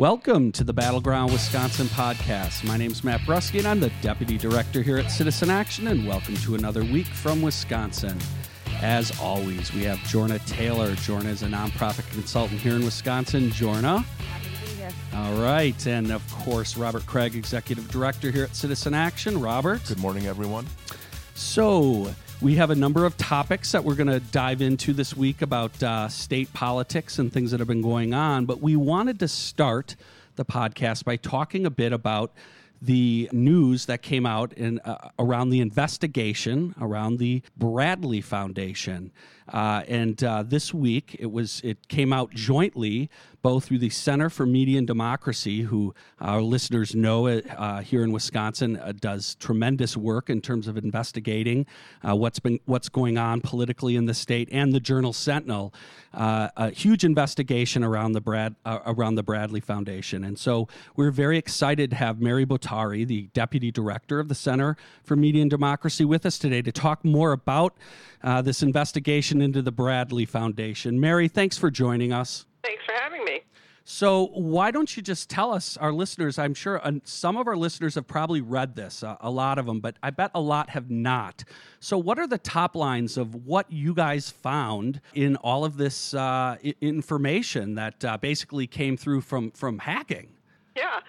Welcome to the Battleground Wisconsin podcast. My name is Matt Brusky, and I'm the Deputy Director here at Citizen Action, and welcome to another week from Wisconsin. As always, we have Jorna Taylor. Jorna is a nonprofit consultant here in Wisconsin. Jorna. All right. And of course, Robert Kraig, Executive Director here at Citizen Action. Robert. Good morning, everyone. So, we have a number of topics that we're going to dive into this week about uh, state politics and things that have been going on. But we wanted to start the podcast by talking a bit about the news that came out in uh, around the investigation around the Bradley Foundation. Uh, and uh, this week, it was it came out jointly both through the Center for Media and Democracy, who our listeners know uh, here in Wisconsin uh, does tremendous work in terms of investigating uh, what's been what's going on politically in the state, and the Journal Sentinel, uh, a huge investigation around the Brad around the Bradley Foundation. And so we're very excited to have Mary Bottari, the deputy director of the Center for Media and Democracy, with us today to talk more about this investigation into the Bradley Foundation. Mary, thanks for joining us. Thanks for having me. So, why don't you just tell us, our listeners? I'm sure uh, some of our listeners have probably read this, uh, a lot of them, but I bet a lot have not. So, what are the top lines of what you guys found in all of this uh, information that uh, basically came through from, from hacking? Yeah.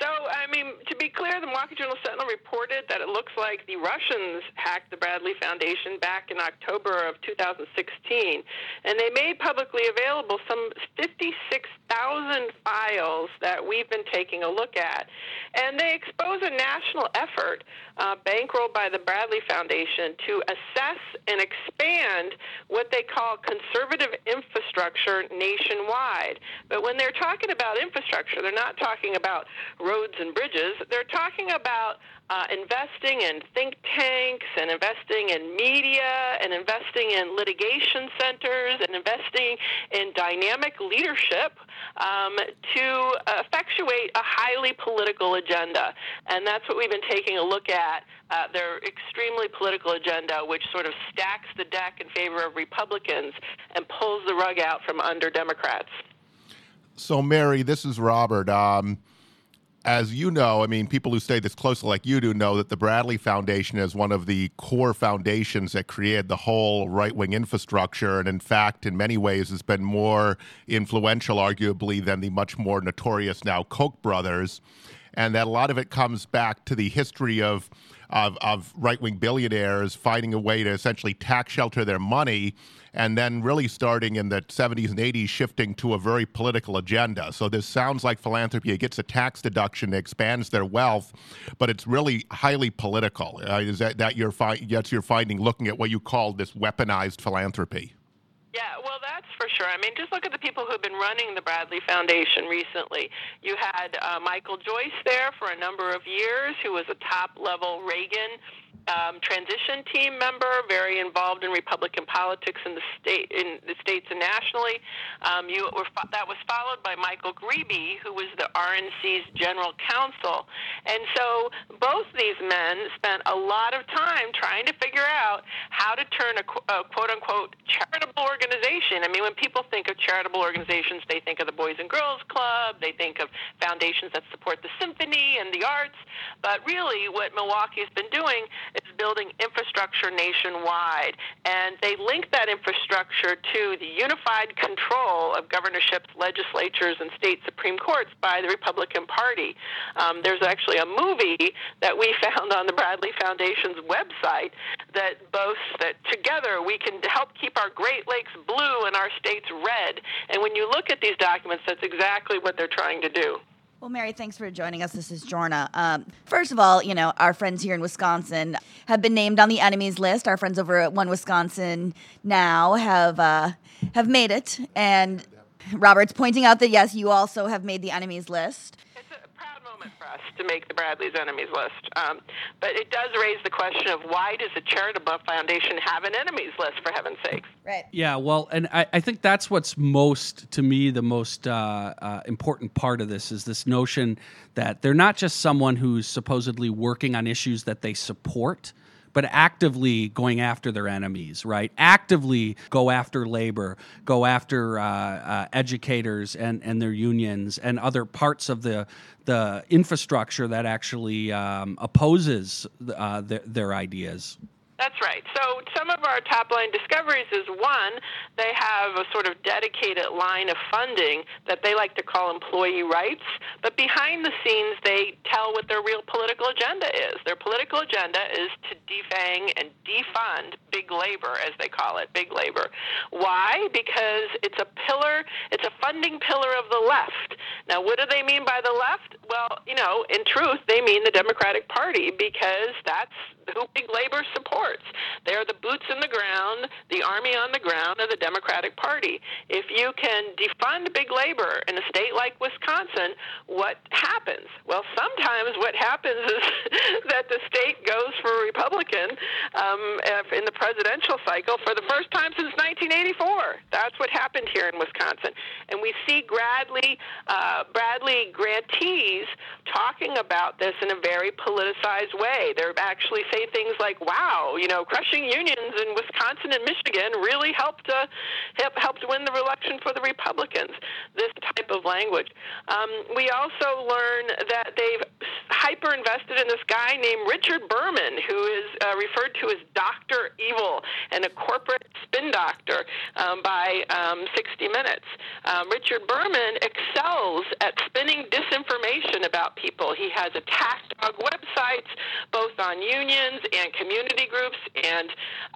So, I mean, to be clear, the Milwaukee Journal Sentinel reported that it looks like the Russians hacked the Bradley Foundation back in October of 2016, and they made publicly available some 56,000 files that we've been taking a look at. And they expose a national effort uh, bankrolled by the Bradley Foundation to assess and expand what they call conservative infrastructure nationwide. But when they're talking about infrastructure, they're not talking about roads and bridges. They're talking about uh, investing in think tanks and investing in media and investing in litigation centers and investing in dynamic leadership um, to effectuate a highly political agenda. And that's what we've been taking a look at. Uh, their extremely political agenda, which sort of stacks the deck in favor of Republicans and pulls the rug out from under Democrats. So, Mary, this is Robert. Um, as you know, I mean, people who stay this closely like you do know that the Bradley Foundation is one of the core foundations that created the whole right wing infrastructure. And in fact, in many ways, has been more influential, arguably, than the much more notorious now Koch brothers. And that a lot of it comes back to the history of of, of right wing billionaires finding a way to essentially tax shelter their money and then really starting in the 70s and 80s shifting to a very political agenda. So this sounds like philanthropy. It gets a tax deduction, it expands their wealth, but it's really highly political. Uh, is that, that your fi- that's your finding looking at what you call this weaponized philanthropy? Yeah, well, that's for sure. I mean, just look at the people who've been running the Bradley Foundation recently. You had uh, Michael Joyce there for a number of years, who was a top level Reagan um, transition team member, very involved in Republican politics in the state, in the states and nationally. Um, you were that was followed by Michael Grebe, who was the RNC's general counsel, and so both these men spent a lot of time trying to figure out how to turn a, a quote unquote charitable organization. I mean, when people think of charitable organizations, they think of the Boys and Girls Club, they think of foundations that support the symphony and the arts, but really, what Milwaukee's been doing is building infrastructure nationwide. And they link that infrastructure to the unified control of governorships, legislatures, and state Supreme Courts by the Republican Party. Um, there's actually a movie that we found on the Bradley Foundation's website that boasts that together we can help keep our Great Lakes blue and our states red. And when you look at these documents, that's exactly what they're trying to do. Well, Mary, thanks for joining us. This is Jorna. Um, first of all, you know, our friends here in Wisconsin have been named on the enemies list. Our friends over at One Wisconsin now have uh, have made it, and Robert's pointing out that yes, you also have made the enemies list moment for us to make the Bradley's enemies list. Um, but it does raise the question of why does a charitable foundation have an enemies list, for heaven's sakes? Right. Yeah, well, and I, I think that's what's most, to me, the most uh, uh, important part of this is this notion that they're not just someone who's supposedly working on issues that they support but actively going after their enemies, right? Actively go after labor, go after uh, uh, educators and, and their unions and other parts of the the infrastructure that actually um, opposes uh, their, their ideas. That's right. So some of our top line discoveries is one, they have a sort of dedicated line of funding that they like to call employee rights, but behind the scenes they tell what their real political agenda is. Their political agenda is to defang and defund big labor, as they call it, big labor. Why? Because it's a pillar, it's a funding pillar of the left. Now, what do they mean by the left? Well, you know, in truth, they mean the Democratic Party because that's who big labor supports. They're the boots in the ground, the army on the ground of the Democratic Party. If you can defund big labor in a state like Wisconsin, what happens? Well, sometimes what happens is that the state goes for Republican um, in the presidential cycle for the first time since 1984. That's what happened here in Wisconsin, and we see Bradley uh, Bradley grantees talking about this in a very politicized way. They're actually say things like, "Wow, you know, crushing unions in Wisconsin and Michigan really helped uh, helped win the election for the Republicans." This type of language. Um, we also learn that they've hyper invested in this guy named Richard Berman, who is uh, referred to as Doctor Evil and a corporate spin doctor um, by um, 60 Minutes. Um, Richard Berman excels at spinning disinformation about people. He has attacked dog websites, both on unions and community groups and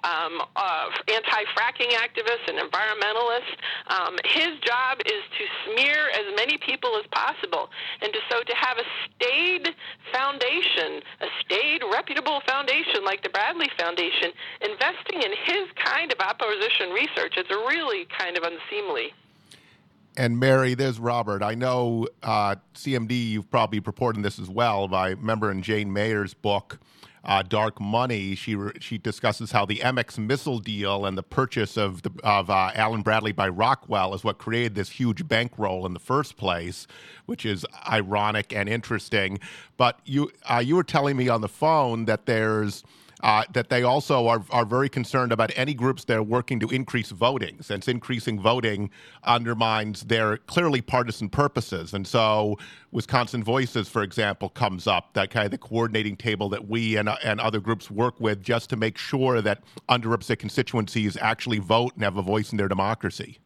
um, uh, anti-fracking activists and environmentalists. Um, his job is to smear as many people as possible, and to, so to have a staid foundation, a staid, reputable foundation like the Bradley Foundation, investing in his kind of opposition research is really kind of unseemly. And Mary, there's Robert. I know uh, CMD, you've probably reported this as well. I remember in Jane Mayer's book, uh, Dark Money, she she discusses how the MX missile deal and the purchase of the, of uh, Allen Bradley by Rockwell is what created this huge bankroll in the first place, which is ironic and interesting. But you uh, you were telling me on the phone that there's uh, that they also are, are very concerned about any groups that are working to increase voting, since increasing voting undermines their clearly partisan purposes. And so, Wisconsin Voices, for example, comes up, that kind of the coordinating table that we and, and other groups work with just to make sure that underrepresented constituencies actually vote and have a voice in their democracy.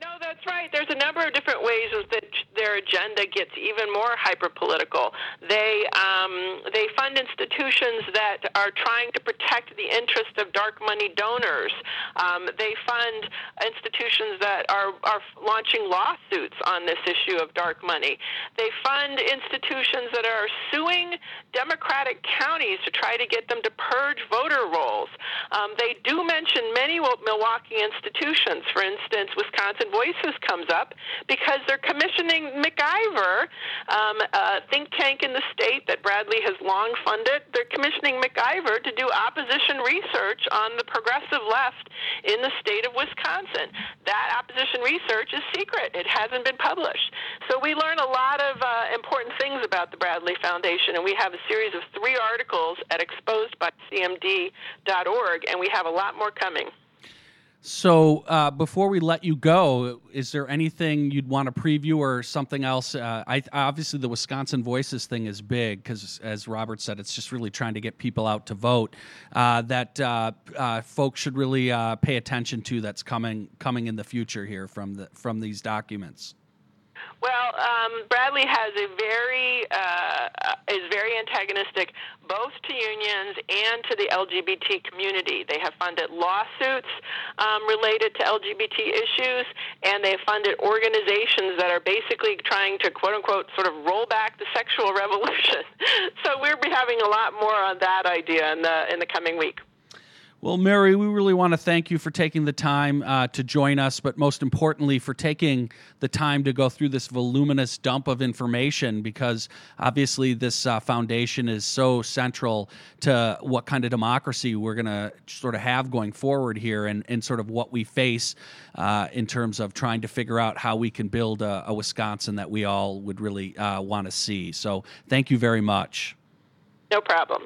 No, that's right. There's number of different ways that their agenda gets even more hyper political. They um, they fund institutions that are trying to protect the interest of dark money donors. Um, they fund institutions that are are launching lawsuits on this issue of dark money. They fund institutions that are suing Democratic counties to try to get them to purge voter rolls. Um, they do mention many Milwaukee institutions. For instance, Wisconsin Voices comes up because they're commissioning MacIver, um, a think tank in the state that Bradley has long funded. They're commissioning MacIver to do opposition research on the progressive left in the state of Wisconsin. That opposition research is secret, it hasn't been published. So we learn a lot of uh, important things about the Bradley Foundation, and we have a series of three articles at exposedbycmd.org, and we have a lot more coming. So uh, before we let you go, is there anything you'd want to preview or something else? Uh, I, obviously, the Wisconsin Voices thing is big because, as Robert said, it's just really trying to get people out to vote. Uh, that uh, uh, folks should really uh, pay attention to. That's coming coming in the future here from the from these documents. Well, um, Bradley has a very uh, is very antagonistic both to unions and to the LGBT community. They have funded lawsuits um, related to LGBT issues, and they have funded organizations that are basically trying to quote unquote sort of roll back the sexual revolution. so we'll be having a lot more on that idea in the in the coming week. Well, Mary, we really want to thank you for taking the time uh, to join us, but most importantly, for taking the time to go through this voluminous dump of information because obviously this uh, foundation is so central to what kind of democracy we're going to sort of have going forward here and, and sort of what we face uh, in terms of trying to figure out how we can build a, a Wisconsin that we all would really uh, want to see. So, thank you very much. No problem.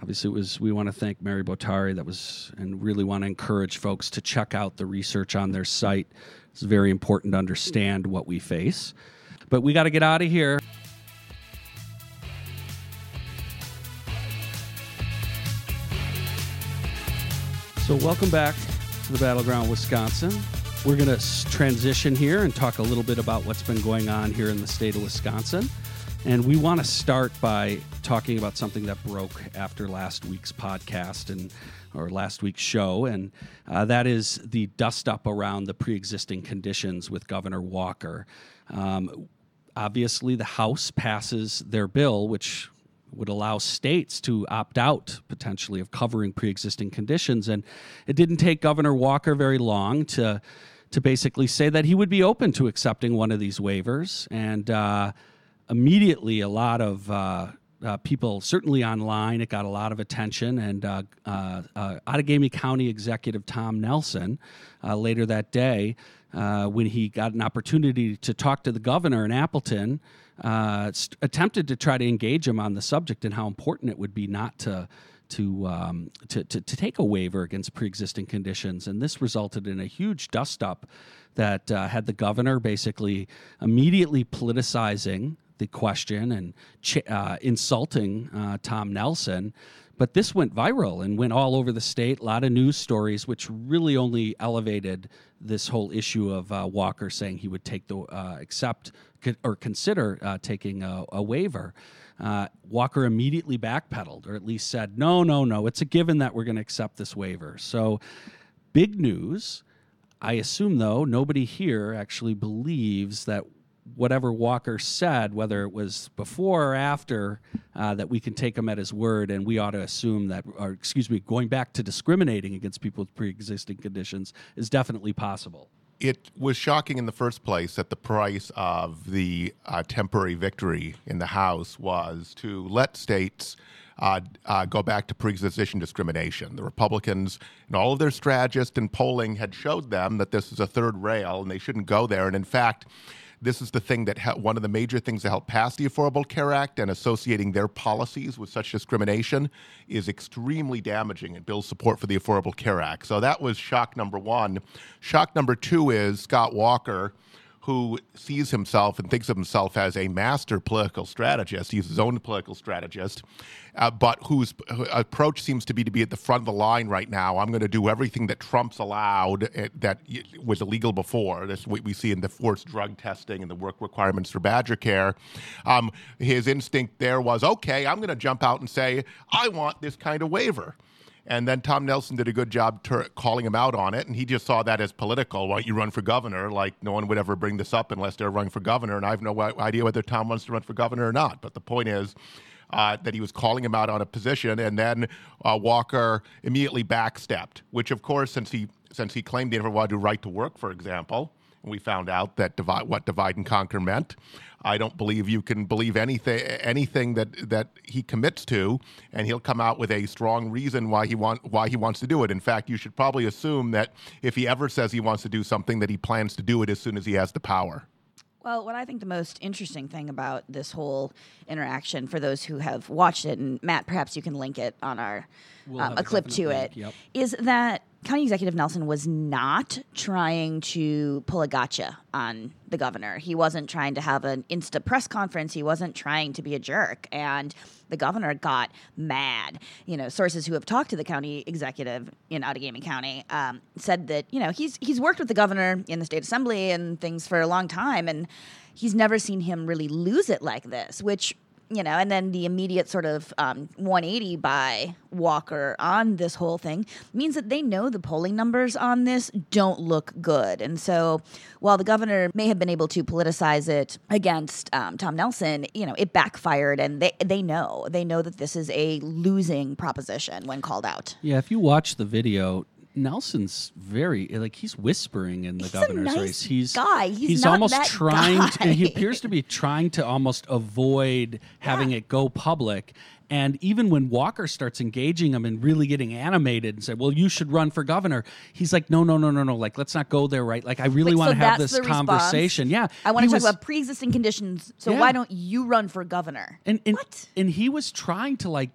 Obviously, it was. We want to thank Mary Bottari That was, and really want to encourage folks to check out the research on their site. It's very important to understand what we face. But we got to get out of here. So, welcome back to the Battleground Wisconsin. We're going to transition here and talk a little bit about what's been going on here in the state of Wisconsin. And we want to start by talking about something that broke after last week's podcast and or last week's show, and uh, that is the dust up around the pre-existing conditions with Governor Walker. Um, obviously, the House passes their bill, which would allow states to opt out potentially of covering pre-existing conditions and it didn't take governor walker very long to to basically say that he would be open to accepting one of these waivers and uh, immediately a lot of uh, uh, people, certainly online, it got a lot of attention. And uh, uh, uh Outagamie County Executive Tom Nelson, uh, later that day, when he got an opportunity to talk to the governor in Appleton, uh, attempted to try to engage him on the subject and how important it would be not to to, um, to, to, to, take a waiver against pre-existing conditions, and this resulted in a huge dust-up that uh, had the governor basically immediately politicizing the question and ch- uh, insulting uh, Tom Nelson. But this went viral and went all over the state. A lot of news stories, which really only elevated this whole issue of uh, Walker saying he would take the uh, accept or consider uh, taking a, a waiver. Uh, Walker immediately backpedaled, or at least said, "No, no, no. It's a given that we're going to accept this waiver." So, big news. I assume, though, nobody here actually believes that whatever Walker said, whether it was before or after, uh, that we can take him at his word, and we ought to assume that, or excuse me, going back to discriminating against people with pre-existing conditions is definitely possible. It was shocking in the first place that the price of the uh, temporary victory in the House was to let states. Uh, uh, go back to pre-existing discrimination. The Republicans and all of their strategists and polling had showed them that this is a third rail and they shouldn't go there. And in fact, this is the thing that ha- one of the major things that helped pass the Affordable Care Act and associating their policies with such discrimination is extremely damaging and builds support for the Affordable Care Act. So that was shock number one. Shock number two is Scott Walker who sees himself and thinks of himself as a master political strategist. He's his own political strategist, uh, but whose approach seems to be to be at the front of the line right now. I'm going to do everything that Trump's allowed uh, that was illegal before. This what we see in the forced drug testing and the work requirements for Badger Care. Um, his instinct there was, okay, I'm going to jump out and say, I want this kind of waiver. And then Tom Nelson did a good job ter- calling him out on it, and he just saw that as political. Why don't you run for governor? Like no one would ever bring this up unless they're running for governor. And I have no idea whether Tom wants to run for governor or not. But the point is. Uh, that he was calling him out on a position, and then uh, Walker immediately backstepped. Which, of course, since he since he claimed he never wanted to do right to work, for example, we found out that divide, what divide and conquer meant. I don't believe you can believe anything anything that that he commits to, and he'll come out with a strong reason why he want why he wants to do it. In fact, you should probably assume that if he ever says he wants to do something, that he plans to do it as soon as he has the power. Well, what I think the most interesting thing about this whole interaction, for those who have watched it, and Matt, perhaps you can link it on our we'll um, a clip to link, it, yep. is that County Executive Nelson was not trying to pull a gotcha on the governor. He wasn't trying to have an insta press conference. He wasn't trying to be a jerk. And the governor got mad. You know, sources who have talked to the county executive in Outagamie County um, said that you know he's he's worked with the governor in the state assembly and things for a long time, and he's never seen him really lose it like this, which you know, and then the immediate sort of um, 180 by Walker on this whole thing means that they know the polling numbers on this don't look good. And so while the governor may have been able to politicize it against um, Tom Nelson, you know, it backfired and they, they know. They know that this is a losing proposition when called out. Yeah, if you watch the video, Nelson's very like he's whispering in the he's governor's nice race. He's guy. He's, he's almost trying guy. to he appears to be trying to almost avoid having yeah. it go public. And even when Walker starts engaging him and really getting animated and say, "Well, you should run for governor," he's like, "No, no, no, no, no. Like, let's not go there, right? Like, I really like, want to so have this conversation. Yeah, I want to talk was, about pre-existing conditions. So yeah. why don't you run for governor? And, and what? And he was trying to like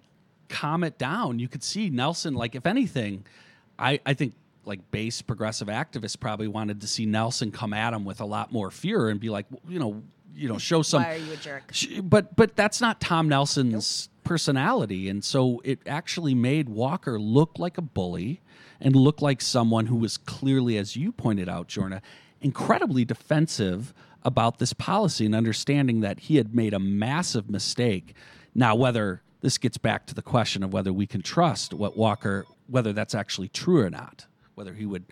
calm it down. You could see Nelson, like, if anything, I, I think like base progressive activists probably wanted to see Nelson come at him with a lot more fear and be like, you know, you know, show some. Why are you a jerk? But but that's not Tom Nelson's personality, and so it actually made Walker look like a bully and look like someone who was clearly, as you pointed out, Jorna, incredibly defensive about this policy and understanding that he had made a massive mistake. Now, whether this gets back to the question of whether we can trust what Walker, whether that's actually true or not, whether he would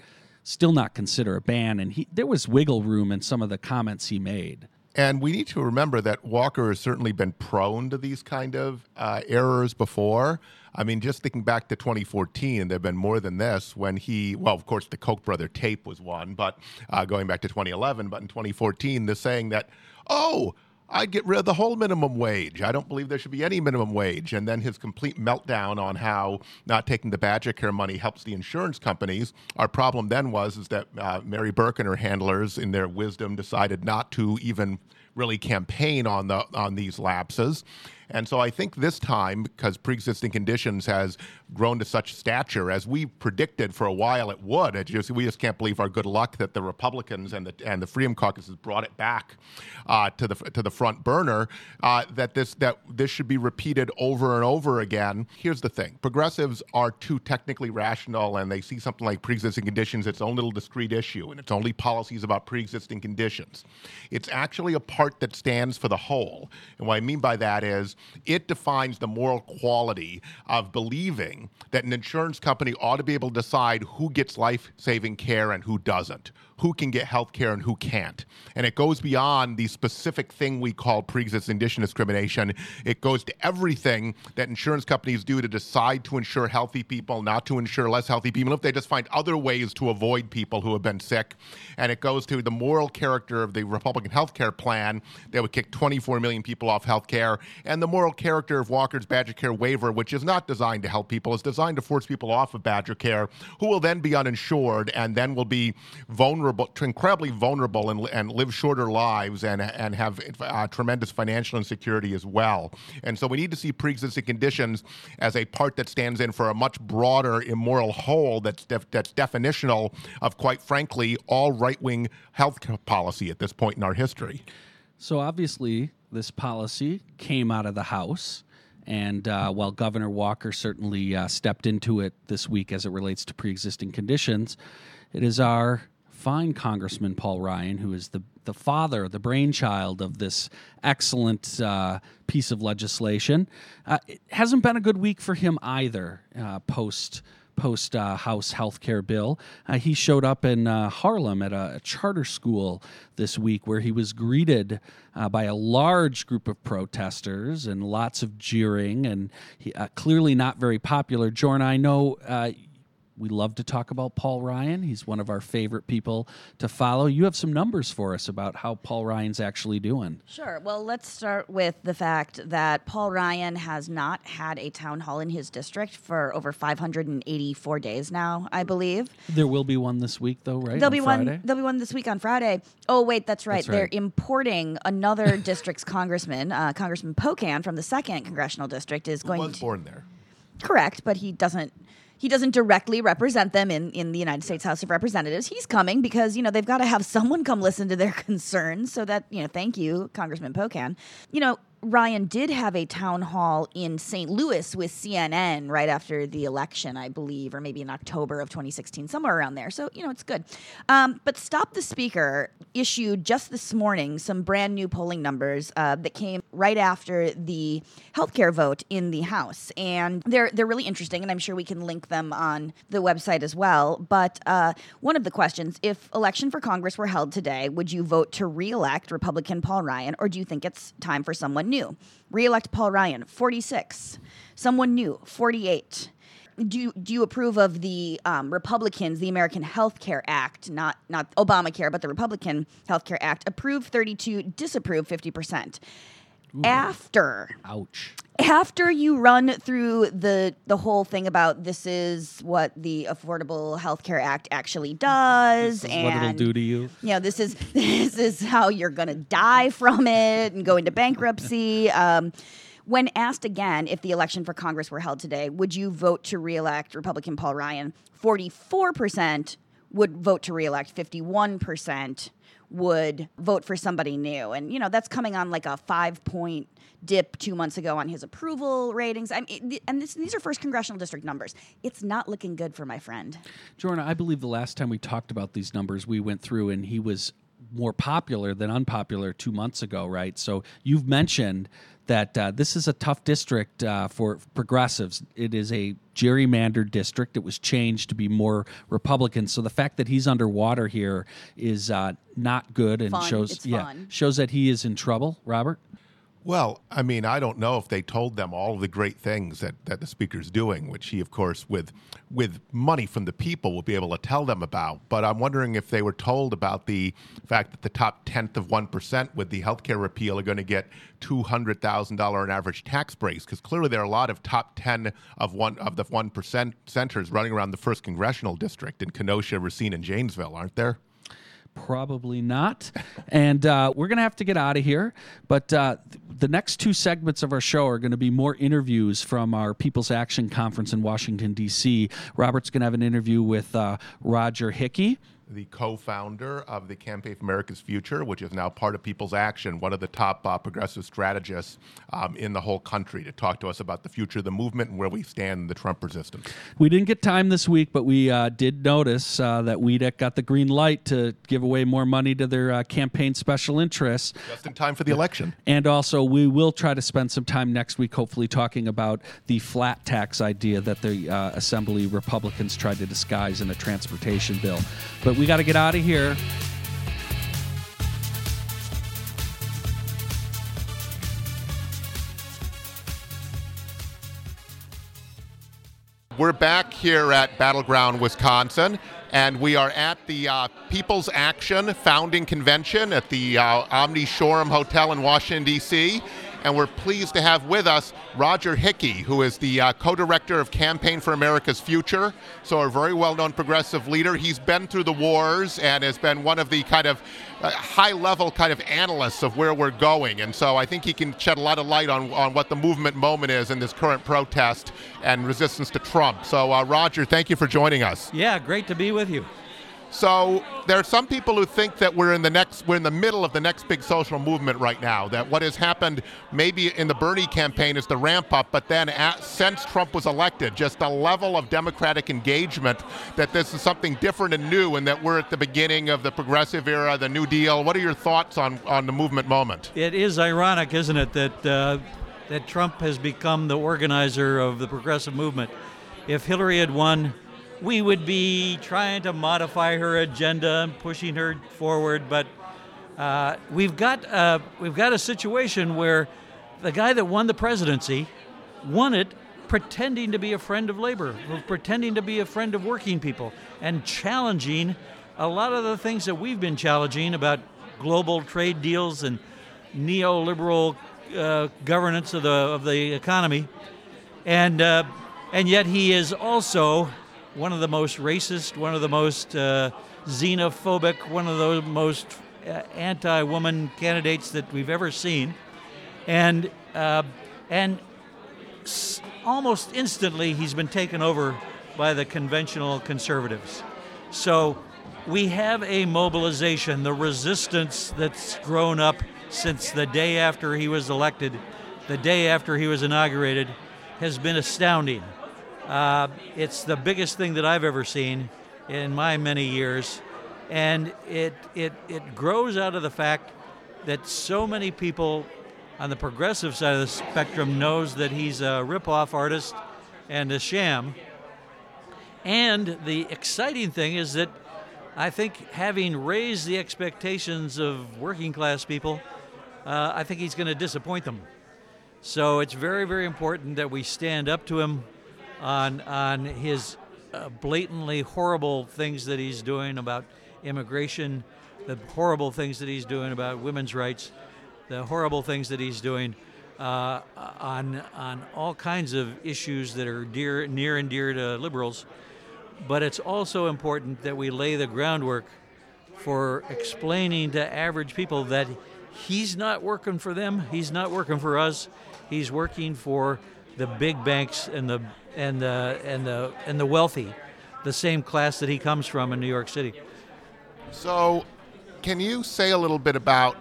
still not consider a ban, and he there was wiggle room in some of the comments he made. And we need to remember that Walker has certainly been prone to these kind of uh, errors before. I mean, just thinking back to 2014, and there have been more than this when he, well, of course, the Koch brother tape was one, but uh, going back to 2011, but in 2014, the saying that, oh, I'd get rid of the whole minimum wage. I don't believe there should be any minimum wage. And then his complete meltdown on how not taking the Badger Care money helps the insurance companies. Our problem then was is that uh, Mary Burke and her handlers, in their wisdom, decided not to even really campaign on the on these lapses. And so I think this time, because pre-existing conditions has grown to such stature, as we predicted for a while it would, it just, we just can't believe our good luck that the Republicans and the and the Freedom Caucus has brought it back uh, to the to the front burner. Uh, that this that this should be repeated over and over again. Here's the thing: progressives are too technically rational, and they see something like pre-existing conditions its own little discrete issue, and it's only policies about pre-existing conditions. It's actually a part that stands for the whole, and what I mean by that is it defines the moral quality of believing that an insurance company ought to be able to decide who gets life saving care and who doesn't, who can get health care and who can't. And it goes beyond the specific thing we call pre existing condition discrimination. It goes to everything that insurance companies do to decide to insure healthy people, not to insure less healthy people, if they just find other ways to avoid people who have been sick. And it goes to the moral character of the Republican health care plan that would kick 24 million people off health care and the moral character of Walker's Badger Care waiver, which is not designed to help people, it's designed to force people off of Badger Care, who will then be uninsured and then will be vulnerable, incredibly vulnerable, and, and live shorter lives and and have uh, tremendous financial insecurity as well. And so we need to see pre-existing conditions as a part that stands in for a much broader immoral whole that's def- that's definitional of, quite frankly, all right-wing health policy at this point in our history. So obviously, this policy came out of the House. And uh, while Governor Walker certainly uh, stepped into it this week as it relates to pre existing conditions, it is our fine Congressman Paul Ryan, who is the, the father, the brainchild of this excellent uh, piece of legislation. Uh, it hasn't been a good week for him either uh, post post uh, House health care bill. Uh, he showed up in uh, Harlem at a, a, charter school this week where he was greeted uh, by a large group of protesters and lots of jeering, and he, uh, clearly not very popular. Jorn, I know uh, we love to talk about Paul Ryan. He's one of our favorite people to follow. You have some numbers for us about how Paul Ryan's actually doing. Sure. Well, let's start with the fact that Paul Ryan has not had a town hall in his district for over 584 days now, I believe. There will be one this week, though, right? There'll on be Friday? one. There'll be one this week on Friday. Oh, wait, that's right. That's right. They're importing another district's congressman, uh, Congressman Pocan from the second congressional district, is Who going. Was to, born there. Correct, but he doesn't he doesn't directly represent them in, in the United States House of Representatives. He's coming because, you know, they've got to have someone come listen to their concerns. So that, you know, thank you, Congressman Pocan. You know, Ryan did have a town hall in St. Louis with CNN right after the election, I believe, or maybe in October of 2016, somewhere around there. So, you know, it's good. Um, but Stop the Speaker issued just this morning some brand new polling numbers uh, that came right after the healthcare vote in the House. And they're, they're really interesting, and I'm sure we can link them on the website as well. But uh, one of the questions if election for Congress were held today, would you vote to reelect Republican Paul Ryan, or do you think it's time for someone new. Reelect Paul Ryan, 46. Someone new, 48. Do you, do you approve of the um, Republicans, the American Health Care Act, not not Obamacare, but the Republican Health Care Act? Approve 32, disapprove 50%. Ooh. After ouch after you run through the the whole thing about this is what the Affordable Health Care Act actually does, and what it'll do to you. You know, this is this is how you're gonna die from it and go into bankruptcy. Um, When asked again if the election for Congress were held today, would you vote to reelect Republican Paul Ryan? 44% would vote to reelect, 51% would vote for somebody new. And, you know, that's coming on like a five point dip two months ago on his approval ratings. I mean, and this, these are first congressional district numbers. It's not looking good for my friend. Jordan, I believe the last time we talked about these numbers, we went through and he was more popular than unpopular two months ago, right? So you've mentioned that uh, this is a tough district uh, for progressives. It is a gerrymandered district. It was changed to be more Republican. So the fact that he's underwater here is uh, not good and Fun. shows It's yeah fun. shows that he is in trouble. Robert. Well, I mean, I don't know if they told them all of the great things that, that the speaker's doing, which he, of course, with with money from the people, will be able to tell them about. But I'm wondering if they were told about the fact that the top tenth of one percent with the health care repeal are going to get two hundred thousand dollar an average tax breaks, because clearly there are a lot of top ten of one of the one percent centers running around the first congressional district in Kenosha, Racine, and Janesville, aren't there? Probably not. and uh, we're going to have to get out of here. But uh, th- the next two segments of our show are going to be more interviews from our People's Action Conference in Washington, D.C. Robert's going to have an interview with uh, Roger Hickey. The co-founder of the Campaign for America's Future, which is now part of People's Action, one of the top uh, progressive strategists um, in the whole country, to talk to us about the future of the movement and where we stand in the Trump resistance. We didn't get time this week, but we uh, did notice uh, that WEDC got the green light to give away more money to their uh, campaign special interests. Just in time for the election. And also, we will try to spend some time next week, hopefully, talking about the flat tax idea that the uh, Assembly Republicans tried to disguise in a transportation bill. But we got to get out of here. We're back here at Battleground, Wisconsin, and we are at the uh, People's Action Founding Convention at the uh, Omni Shoreham Hotel in Washington, D.C. And we're pleased to have with us Roger Hickey, who is the uh, co director of Campaign for America's Future. So, a very well known progressive leader. He's been through the wars and has been one of the kind of uh, high level kind of analysts of where we're going. And so, I think he can shed a lot of light on, on what the movement moment is in this current protest and resistance to Trump. So, uh, Roger, thank you for joining us. Yeah, great to be with you. So there are some people who think that we're in the next we're in the middle of the next big social movement right now. That what has happened maybe in the Bernie campaign is the ramp up, but then at, since Trump was elected, just the level of Democratic engagement that this is something different and new, and that we're at the beginning of the progressive era, the New Deal. What are your thoughts on on the movement moment? It is ironic, isn't it, that uh, that Trump has become the organizer of the progressive movement. If Hillary had won, we would be trying to modify her agenda and pushing her forward. But uh, we've got uh, we've got a situation where the guy that won the presidency won it pretending to be a friend of labor, pretending to be a friend of working people, and challenging a lot of the things that we've been challenging about global trade deals and neoliberal uh, governance of the of the economy, and uh, and yet he is also one of the most racist, one of the most uh, xenophobic, one of the most uh, anti-woman candidates that we've ever seen, and uh, and s- almost instantly he's been taken over by the conventional conservatives. So we have a mobilization, the resistance that's grown up since the day after he was elected, the day after he was inaugurated, has been astounding. Uh, it's the biggest thing that I've ever seen in my many years, and it it it grows out of the fact that so many people on the progressive side of the spectrum knows that he's a rip-off artist and a sham. And the exciting thing is that I think having raised the expectations of working class people, uh, I think he's going to disappoint them. So it's very, very important that we stand up to him on on his uh, blatantly horrible things that he's doing about immigration, the horrible things that he's doing about women's rights, the horrible things that he's doing uh, on on all kinds of issues that are dear, near and dear to liberals. But it's also important that we lay the groundwork for explaining to average people that he's not working for them. He's not working for us. He's working for the big banks and the and the and the and the wealthy, the same class that he comes from in New York City. So, can you say a little bit about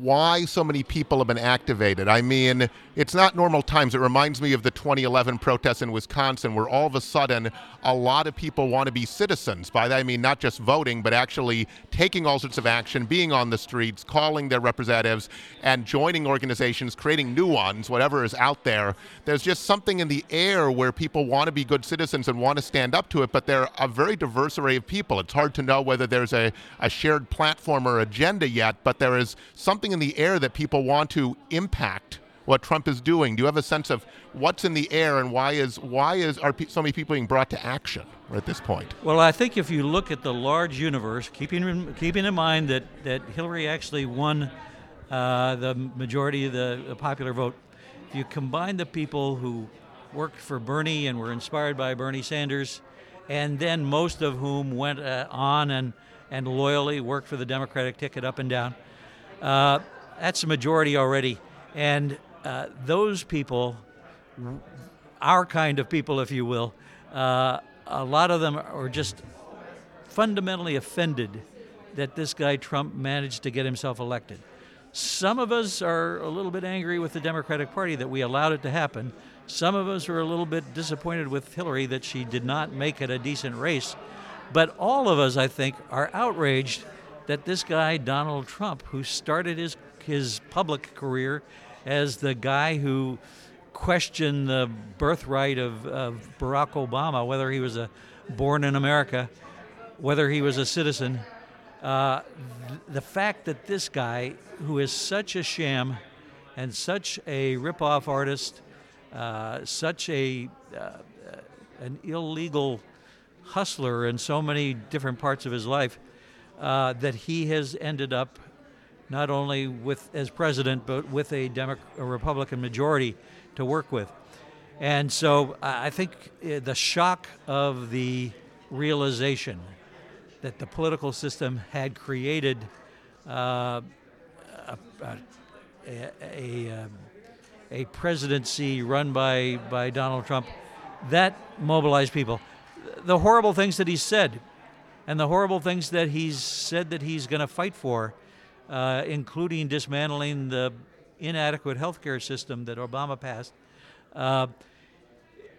why so many people have been activated? I mean, it's not normal times. It reminds me of the 2011 protests in Wisconsin, where all of a sudden a lot of people want to be citizens. By that I mean not just voting, but actually taking all sorts of action, being on the streets, calling their representatives, and joining organizations, creating new ones, whatever is out there. There's just something in the air where people want to be good citizens and want to stand up to it, but they're a very diverse array of people. It's hard to know whether there's a, a shared platform or agenda yet, but there is something in the air that people want to impact what Trump is doing? Do you have a sense of what's in the air and why is why is are so many people being brought to action at this point? Well, I think if you look at the large universe, keeping in, keeping in mind that that Hillary actually won uh, the majority of the, the popular vote, if you combine the people who worked for Bernie and were inspired by Bernie Sanders, and then most of whom went uh, on and and loyally worked for the Democratic ticket up and down, uh, that's a majority already. And uh, those people, our kind of people, if you will, uh, a lot of them are just fundamentally offended that this guy Trump managed to get himself elected. Some of us are a little bit angry with the Democratic Party that we allowed it to happen. Some of us are a little bit disappointed with Hillary that she did not make it a decent race. But all of us, I think, are outraged that this guy, Donald Trump, who started his, his public career as the guy who questioned the birthright of, of Barack Obama, whether he was a born in America, whether he was a citizen. Uh, th- the fact that this guy, who is such a sham and such a rip-off artist, uh, such a uh, an illegal hustler in so many different parts of his life, uh, that he has ended up not only with as president, but with a, Demo- a Republican majority to work with. And so I think uh, the shock of the realization that the political system had created uh, a, a, a, a, presidency run by, by Donald Trump, that mobilized people. The horrible things that he said and the horrible things that he's said that he's going to fight for uh, including dismantling the inadequate health care system that Obama passed. Uh,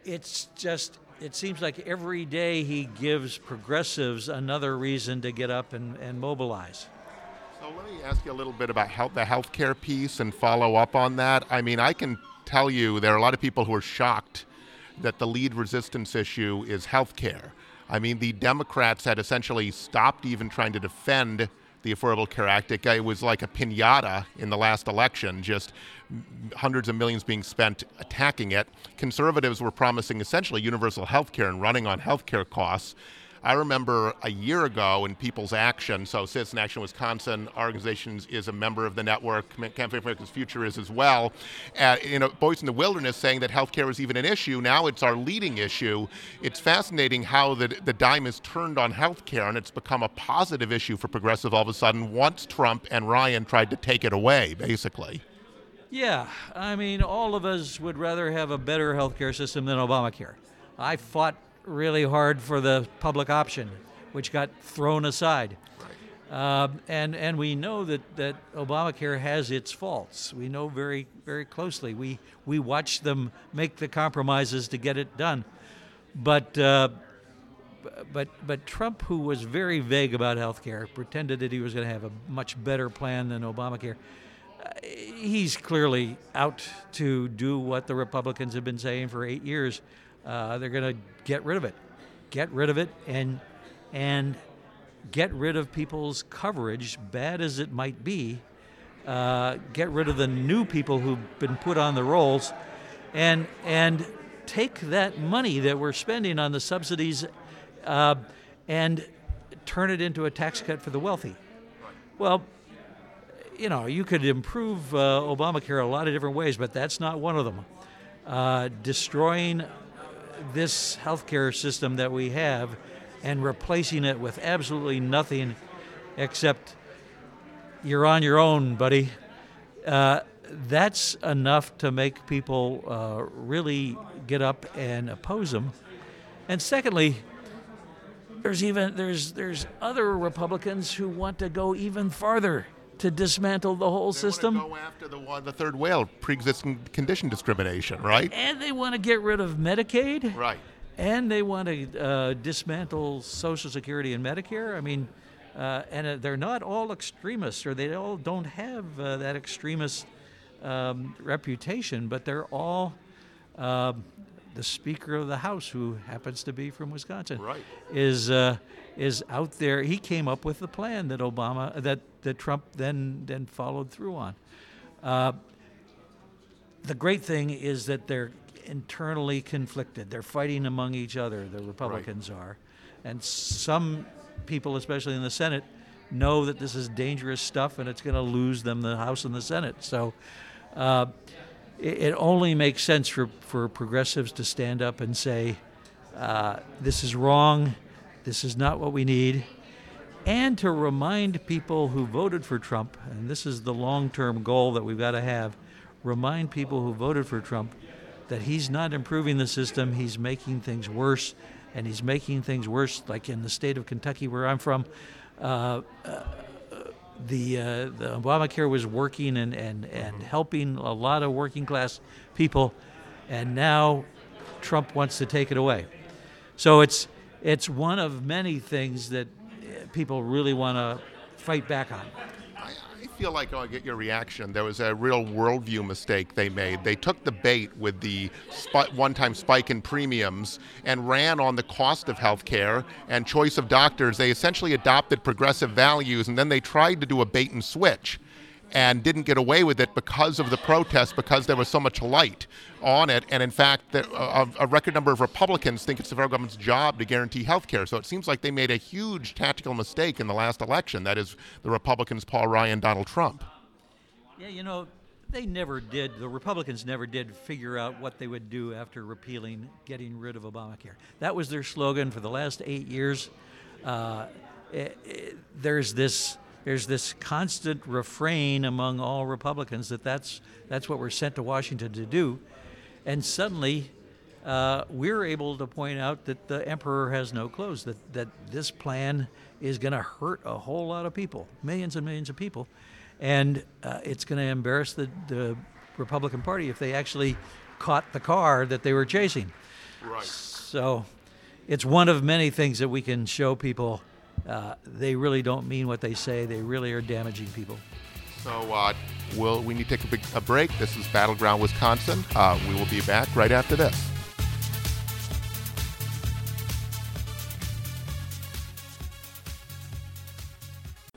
it's just, it seems like every day he gives progressives another reason to get up and, and mobilize. So let me ask you a little bit about health, the healthcare piece and follow up on that. I mean, I can tell you there are a lot of people who are shocked that the lead resistance issue is healthcare. I mean, the Democrats had essentially stopped even trying to defend the Affordable Care Act. It was like a pinata in the last election, just hundreds of millions being spent attacking it. Conservatives were promising essentially universal health care and running on health care costs. I remember a year ago in People's Action, so Citizen Action Wisconsin organizations is a member of the network, Campaign for America's Future is as well. Uh, you Voice in the Wilderness saying that healthcare is even an issue. Now it's our leading issue. It's fascinating how the, the dime is turned on healthcare and it's become a positive issue for progressive all of a sudden once Trump and Ryan tried to take it away, basically. Yeah, I mean, all of us would rather have a better healthcare system than Obamacare. I fought really hard for the public option, which got thrown aside. Um, and and we know that, that Obamacare has its faults. We know very very closely. We we watch them make the compromises to get it done, but uh, but but Trump, who was very vague about health care, pretended that he was going to have a much better plan than Obamacare. Uh, he's clearly out to do what the Republicans have been saying for eight years, uh, they're going to get rid of it, get rid of it, and and get rid of people's coverage, bad as it might be. Uh, get rid of the new people who've been put on the rolls, and and take that money that we're spending on the subsidies, uh, and turn it into a tax cut for the wealthy. Well, you know, you could improve uh, Obamacare a lot of different ways, but that's not one of them. Uh, destroying this healthcare system that we have and replacing it with absolutely nothing except you're on your own, buddy. Uh, that's enough to make people uh, really get up and oppose them. And secondly, there's even there's there's other Republicans who want to go even farther to dismantle the whole They system. go after the the third whale, pre-existing condition discrimination, right? And they want to get rid of Medicaid. Right. And they want to uh, dismantle Social Security and Medicare. I mean, uh, and uh, they're not all extremists, or they all don't have uh, that extremist um, reputation, but they're all um the Speaker of the House, who happens to be from Wisconsin, Right. is uh, is out there. He came up with the plan that Obama, that that Trump then then followed through on. Uh, the great thing is that they're internally conflicted. They're fighting among each other. The Republicans are, and some people, especially in the Senate, know that this is dangerous stuff and it's going to lose them the House and the Senate. So. Uh, it, it only makes sense for, for progressives to stand up and say, uh, this is wrong, this is not what we need, and to remind people who voted for Trump, and this is the long term goal that we've got to have, remind people who voted for Trump that he's not improving the system, he's making things worse, and he's making things worse, like in the state of Kentucky where I'm from. Uh, the, uh, the Obamacare was working and, and, and helping a lot of working class people, and now Trump wants to take it away. So it's it's one of many things that uh, people really want to fight back on. I, I feel like I get your reaction. There was a real worldview mistake they made. They took the bait with the spi- one-time spike in premiums and ran on the cost of health care and choice of doctors. They essentially adopted progressive values, and then they tried to do a bait and switch and didn't get away with it because of the protests, because there was so much light on it. And in fact, the, a, a record number of Republicans think it's the federal government's job to guarantee health care. So it seems like they made a huge tactical mistake in the last election. That is the Republicans, Paul Ryan, Donald Trump. Yeah, you know, they never did, the Republicans never did figure out what they would do after repealing, getting rid of Obamacare. That was their slogan for the last eight years. Uh, it, it, there's this. There's this constant refrain among all Republicans that that's, that's what we're sent to Washington to do. And suddenly, uh, we're able to point out that the emperor has no clothes, that, that this plan is going to hurt a whole lot of people, millions and millions of people. And uh, it's going to embarrass the, the Republican Party if they actually caught the car that they were chasing. Right. So it's one of many things that we can show people uh, they really don't mean what they say, they really are damaging people. So uh, we'll, we need to take a, big, a break. This is Battleground Wisconsin. Uh, we will be back right after this.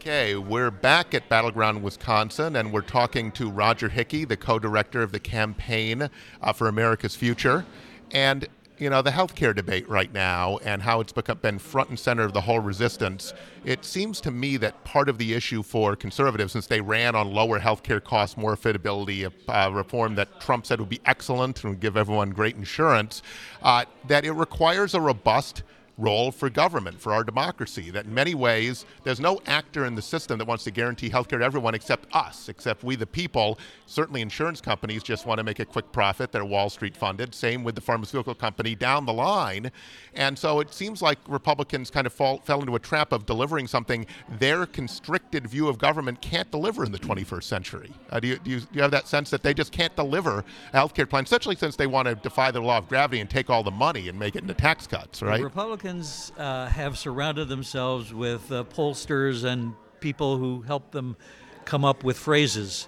Okay, we're back at Battleground Wisconsin, and we're talking to Roger Hickey, the co director of the Campaign uh, for America's Future. And you know, the healthcare debate right now and how it's become, been front and center of the whole resistance, it seems to me that part of the issue for conservatives, since they ran on lower healthcare costs, more affordability, uh, reform that Trump said would be excellent and would give everyone great insurance, uh, that it requires a robust role for government, for our democracy. That in many ways, there's no actor in the system that wants to guarantee health care to everyone except us, except we the people. Certainly, insurance companies just want to make a quick profit. They're Wall Street funded. Same with the pharmaceutical company down the line. And so it seems like Republicans kind of fall, fell into a trap of delivering something their constricted view of government can't deliver in the 21st century. Uh, do, you, do, you, do you have that sense that they just can't deliver a health care plan, especially since they want to defy the law of gravity and take all the money and make it into tax cuts, right? The Republicans uh, have surrounded themselves with uh, pollsters and people who help them come up with phrases.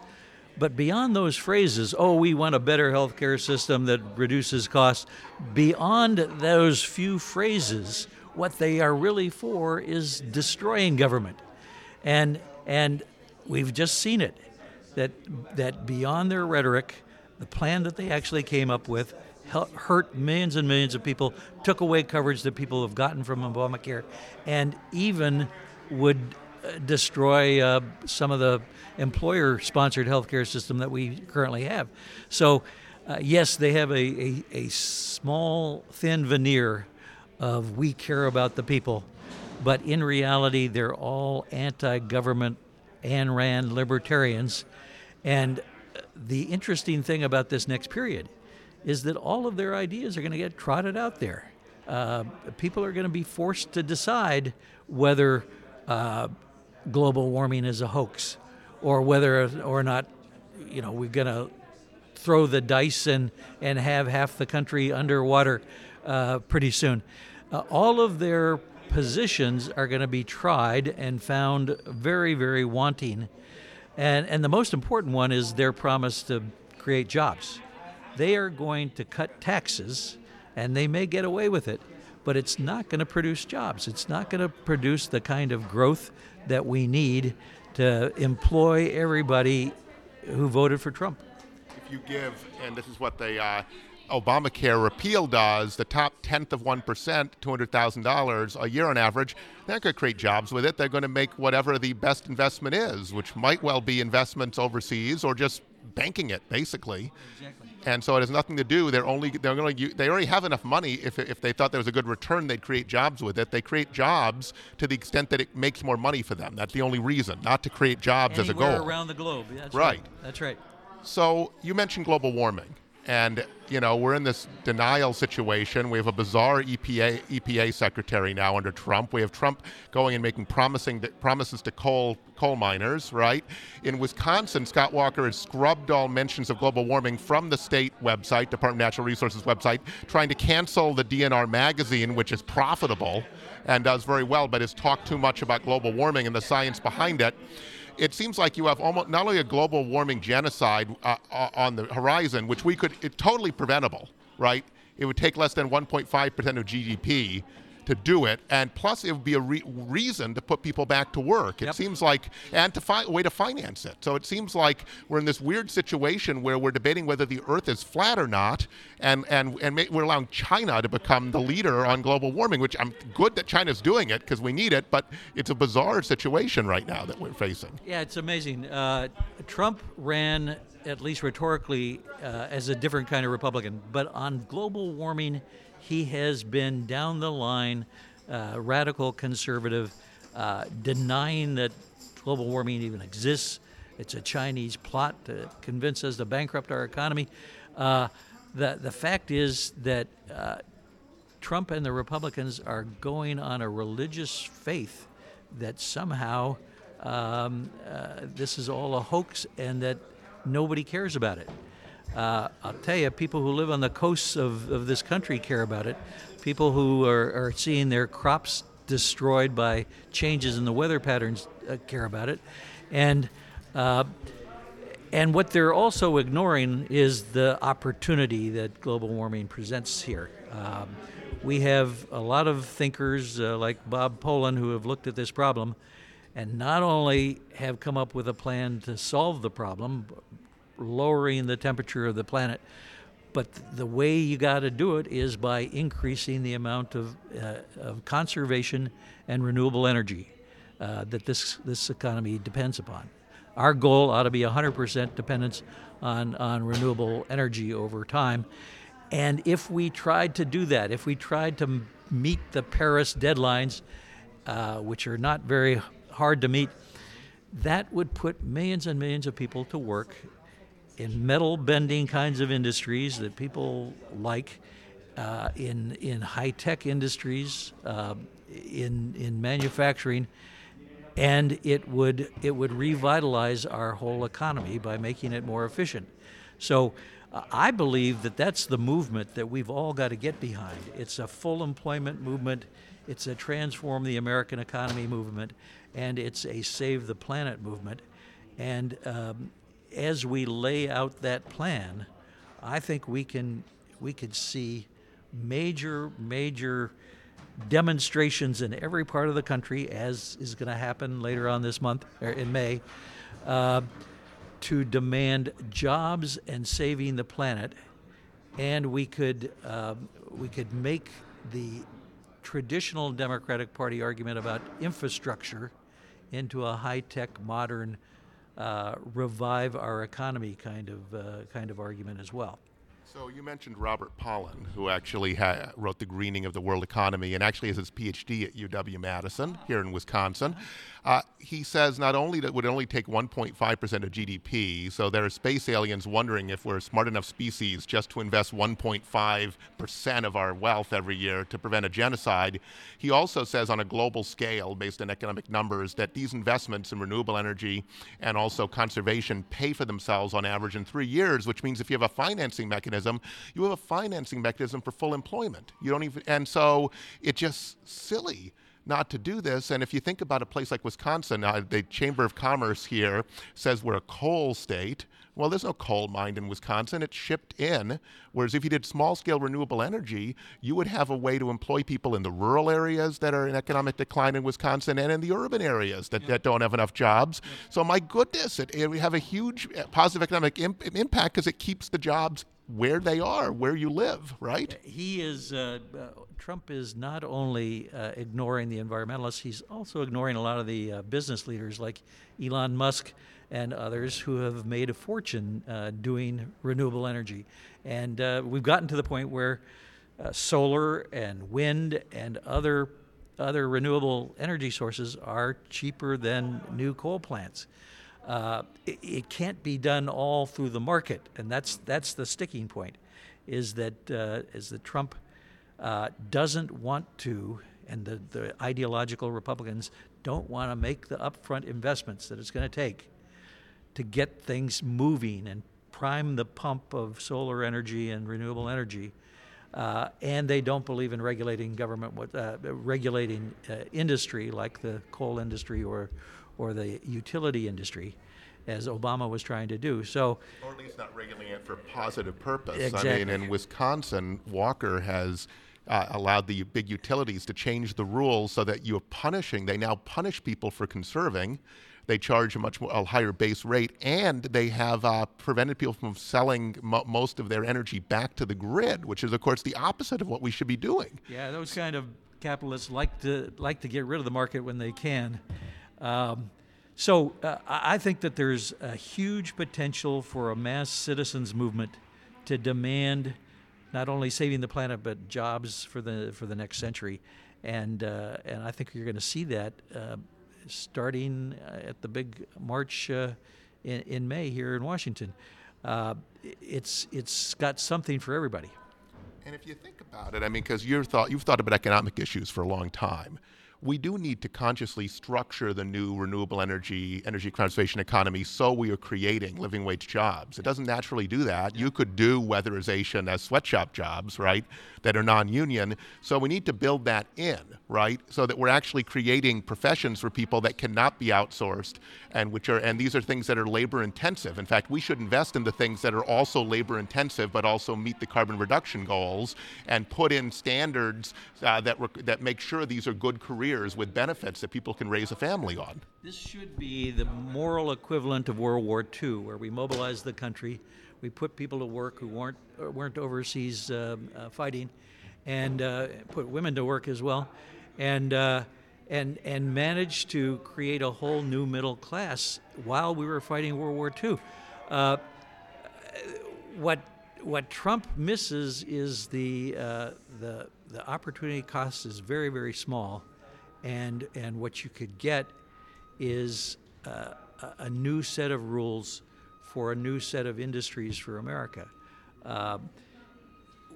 But beyond those phrases, oh, we want a better healthcare system that reduces costs, beyond those few phrases, what they are really for is destroying government. And, and we've just seen it that, that beyond their rhetoric, the plan that they actually came up with hurt millions and millions of people, took away coverage that people have gotten from Obamacare, and even would uh, destroy uh, some of the employer sponsored healthcare system that we currently have. So, uh, yes, they have a, a, a, small, thin veneer of we care about the people, but in reality, they're all anti government Ayn Rand libertarians. And the interesting thing about this next period is that all of their ideas are going to get trotted out there. Uh, people are going to be forced to decide whether uh, global warming is a hoax or whether or not you know we're going to throw the dice and, and have half the country underwater uh, pretty soon. Uh, all of their positions are going to be tried and found very, very wanting. And, and the most important one is their promise to create jobs. They are going to cut taxes, and they may get away with it, but it's not going to produce jobs. It's not going to produce the kind of growth that we need to employ everybody who voted for Trump. If you give, and this is what they uh, Obamacare repeal does, the top tenth of 1%, $200,000 a year on average, they're going to create jobs with it. They're going to make whatever the best investment is, which might well be investments overseas or just banking it, basically. Exactly. And so it has nothing to do. They're only they're going to they already have enough money. If, if they thought there was a good return, they'd create jobs with it. They create jobs to the extent that it makes more money for them. That's the only reason, not to create jobs Anywhere as a goal. around the globe. That's right. right. That's right. So you mentioned global warming. And you know we're in this denial situation. We have a bizarre EPA EPA secretary now under Trump. We have Trump going and making promising promises to coal coal miners. Right in Wisconsin, Scott Walker has scrubbed all mentions of global warming from the state website, Department of Natural Resources website, trying to cancel the DNR magazine, which is profitable and does very well, but has talked too much about global warming and the science behind it it seems like you have almost not only a global warming genocide uh, uh on the horizon, which we could, it totally preventable, right? It would take less than 1.5% of GDP to do it, and plus it would be a re- reason to put people back to work. It yep. seems like, and to find a way to finance it. So it seems like we're in this weird situation where we're debating whether the Earth is flat or not, and and and we're allowing China to become the leader on global warming, which I'm good that China's doing it because we need it, but it's a bizarre situation right now that we're facing. Yeah, it's amazing. Uh, Trump ran at least rhetorically, uh, as a different kind of Republican. But on global warming, he has been down the line uh, radical conservative, uh, denying that global warming even exists. It's a Chinese plot to convince us to bankrupt our economy. Uh, the, the fact is that uh, Trump and the Republicans are going on a religious faith that somehow um, uh, this is all a hoax and that nobody cares about it. Uh, I'll tell you, people who live on the coasts of, of this country care about it. People who are, are seeing their crops destroyed by changes in the weather patterns uh, care about it. And uh, and what they're also ignoring is the opportunity that global warming presents here. Um, we have a lot of thinkers uh, like Bob Pollin who have looked at this problem and not only have come up with a plan to solve the problem, lowering the temperature of the planet. But the way you got to do it is by increasing the amount of, uh, of conservation and renewable energy uh, that this, this economy depends upon. Our goal ought to be 100% dependence on, on renewable energy over time. And if we tried to do that, if we tried to meet the Paris deadlines, uh, which are not very hard to meet, that would put millions and millions of people to work in metal bending kinds of industries that people like, uh, in in high tech industries, uh, in in manufacturing, and it would it would revitalize our whole economy by making it more efficient. So. I believe that that's the movement that we've all got to get behind. It's a full employment movement. It's a transform the American economy movement, and it's a save the planet movement. And um, as we lay out that plan, I think we can we could see major major demonstrations in every part of the country, as is going to happen later on this month or in May, uh, to demand jobs and saving the planet, and we could um, we could make the traditional Democratic Party argument about infrastructure into a high tech modern uh, revive our economy kind of uh, kind of argument as well. So you mentioned Robert Pollin, who actually ha- wrote the Greening of the World Economy, and actually has his PhD at UW Madison here in Wisconsin. Uh, he says not only that it would only take 1.5% of GDP, so there are space aliens wondering if we're smart enough species just to invest 1.5% of our wealth every year to prevent a genocide. He also says on a global scale, based on economic numbers, that these investments in renewable energy and also conservation pay for themselves on average in three years, which means if you have a financing mechanism, you have a financing mechanism for full employment. You don't even, and so it's just silly not to do this. And if you think about a place like Wisconsin, uh, the Chamber of Commerce here says we're a coal state. Well, there's no coal mine in Wisconsin. It's shipped in. Whereas if you did small scale renewable energy, you would have a way to employ people in the rural areas that are in economic decline in Wisconsin and in the urban areas that, that don't have enough jobs. So, my goodness, it, it, we have a huge uh, positive economic imp- impact because it keeps the jobs where they are, where you live, right? He is, uh, uh, Trump is not only uh, ignoring the environmentalists, he's also ignoring a lot of the uh, business leaders like Elon Musk and others who have made a fortune uh, doing renewable energy. And uh, we've gotten to the point where solar and wind and other other renewable energy sources are cheaper than new coal plants. Uh, it, it, can't be done all through the market, and that's that's the sticking point, is that uh, is that Trump uh, doesn't want to, and the, the ideological Republicans don't want to make the upfront investments that it's going to take to get things moving and prime the pump of solar energy and renewable energy. Uh, and they don't believe in regulating government, uh, regulating uh, industry like the coal industry or or the utility industry, as Obama was trying to do. So, or at least not regulating it for positive purpose. Exactly. I mean, in Wisconsin, Walker has. Uh, allowed the big utilities to change the rules so that you're punishing. They now punish people for conserving. They charge a much more, a higher base rate, and they have uh, prevented people from selling mo- most of their energy back to the grid, which is, of course, the opposite of what we should be doing. Yeah, those kind of capitalists like to like to get rid of the market when they can. Um, so uh, I think that there's a huge potential for a mass citizens movement to demand not only saving the planet but jobs for the for the next century, and uh, and I think you're going to see that uh, starting at the big march uh, in, in May here in Washington. Uh, it's it's got something for everybody. And if you think about it, I mean, because you've thought you've thought about economic issues for a long time we do need to consciously structure the new renewable energy, energy conservation economy so we are creating living wage jobs. It doesn't naturally do that. You could do weatherization as sweatshop jobs, right, that are non union. So we need to build that in, right, so that we're actually creating professions for people that cannot be outsourced and which are, and these are things that are labor intensive. In fact, we should invest in the things that are also labor intensive but also meet the carbon reduction goals and put in standards uh, that, rec- that make sure these are good careers careers with benefits that people can raise a family on. This should be the moral equivalent of World War II, where we mobilized the country, we put people to work who weren't uh, weren't overseas uh, uh, fighting, and uh, put women to work as well, and uh, and and managed to create a whole new middle class while we were fighting World War II. Uh, what what Trump misses is the the the opportunity cost is very very small and and what you could get is uh, a new set of rules for a new set of industries for America. Uh,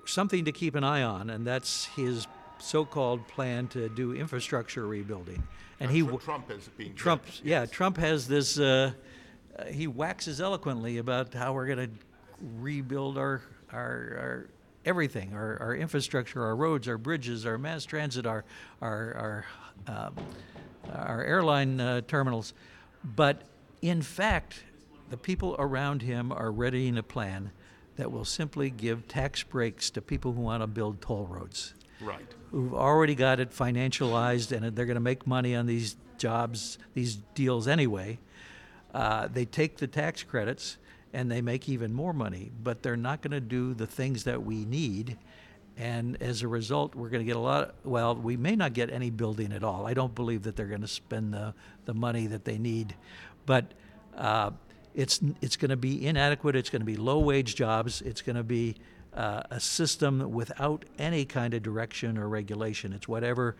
something to keep an eye on, and that's his so-called plan to do infrastructure rebuilding. And he Trump is being Trump, yeah, Trump has this. Uh, uh, he waxes eloquently about how we're going to rebuild our, our, our everything our, our infrastructure, our roads, our bridges, our mass transit, our, our, our um, our airline uh, terminals. But in fact, the people around him are readying a plan that will simply give tax breaks to people who want to build toll roads. Right. Who've already got it financialized and they're going to make money on these jobs, these deals anyway. Uh, they take the tax credits and they make even more money, but they're not going to do the things that we need and as a result, we're going to get a lot. Of, well, we may not get any building at all. I don't believe that they're going to spend the, the money that they need, but uh, it's it's going to be inadequate. It's going to be low wage jobs. It's going to be uh, a system without any kind of direction or regulation. It's whatever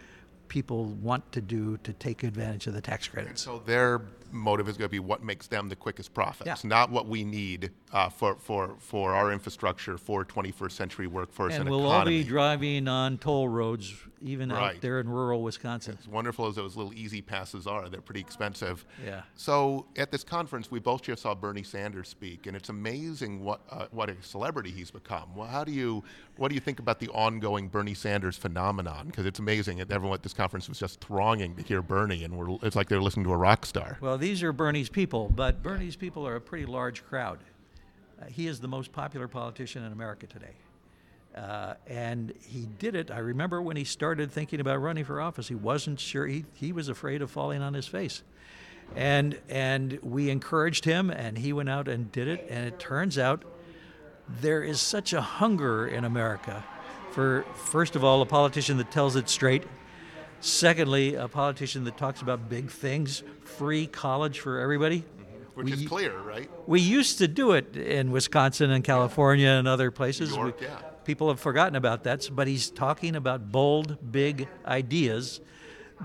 people want to do to take advantage of the tax credits. So their motive is going to be what makes them the quickest profits, Yeah. not what we need uh, for, for, for our infrastructure for 21st century workforce and, And we'll all be driving on toll roads, even Right. out there in rural Wisconsin. As wonderful as those little easy passes are, they're pretty expensive. Yeah. So at this conference, we both just saw Bernie Sanders speak, and it's amazing what uh, what a celebrity he's become. Well, how do you what do you think about the ongoing Bernie Sanders phenomenon? Because it's amazing that everyone at this conference was just thronging to hear Bernie, and we're, it's like they're listening to a rock star. Well, these are Bernie's people, but Bernie's people are a pretty large crowd. Uh, he is the most popular politician in America today. Uh, and he did it. I remember when he started thinking about running for office, he wasn't sure. He, he was afraid of falling on his face. And, and we encouraged him, and he went out and did it. And it turns out there is such a hunger in America for, first of all, a politician that tells it straight. Secondly, a politician that talks about big things, free college for everybody. Which We- is clear, right? We used to do it in Wisconsin and California and other places. York, We- yeah. People have forgotten about that, but he's talking about bold, big ideas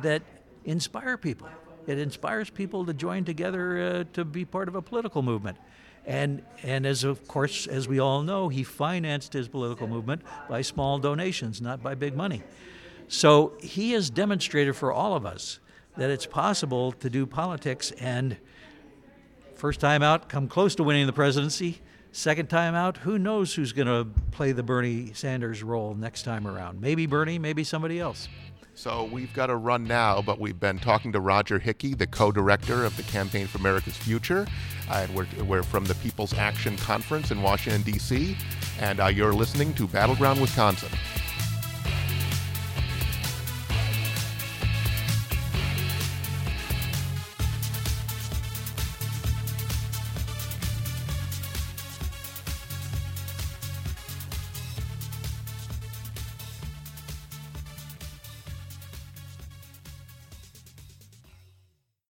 that inspire people. It inspires people to join together uh, to be part of a political movement. And, and as of course, as we all know, he financed his political movement by small donations, not by big money. So he has demonstrated for all of us that it's possible to do politics and First time out, come close to winning the presidency. Second time out, who knows who's going to play the Bernie Sanders role next time around? Maybe Bernie, maybe somebody else. So we've got to run now, but we've been talking to Roger Hickey, the co-director of the Campaign for America's Future, uh, and we're, we're from the People's Action Conference in Washington, D.C., and uh, you're listening to Battleground Wisconsin.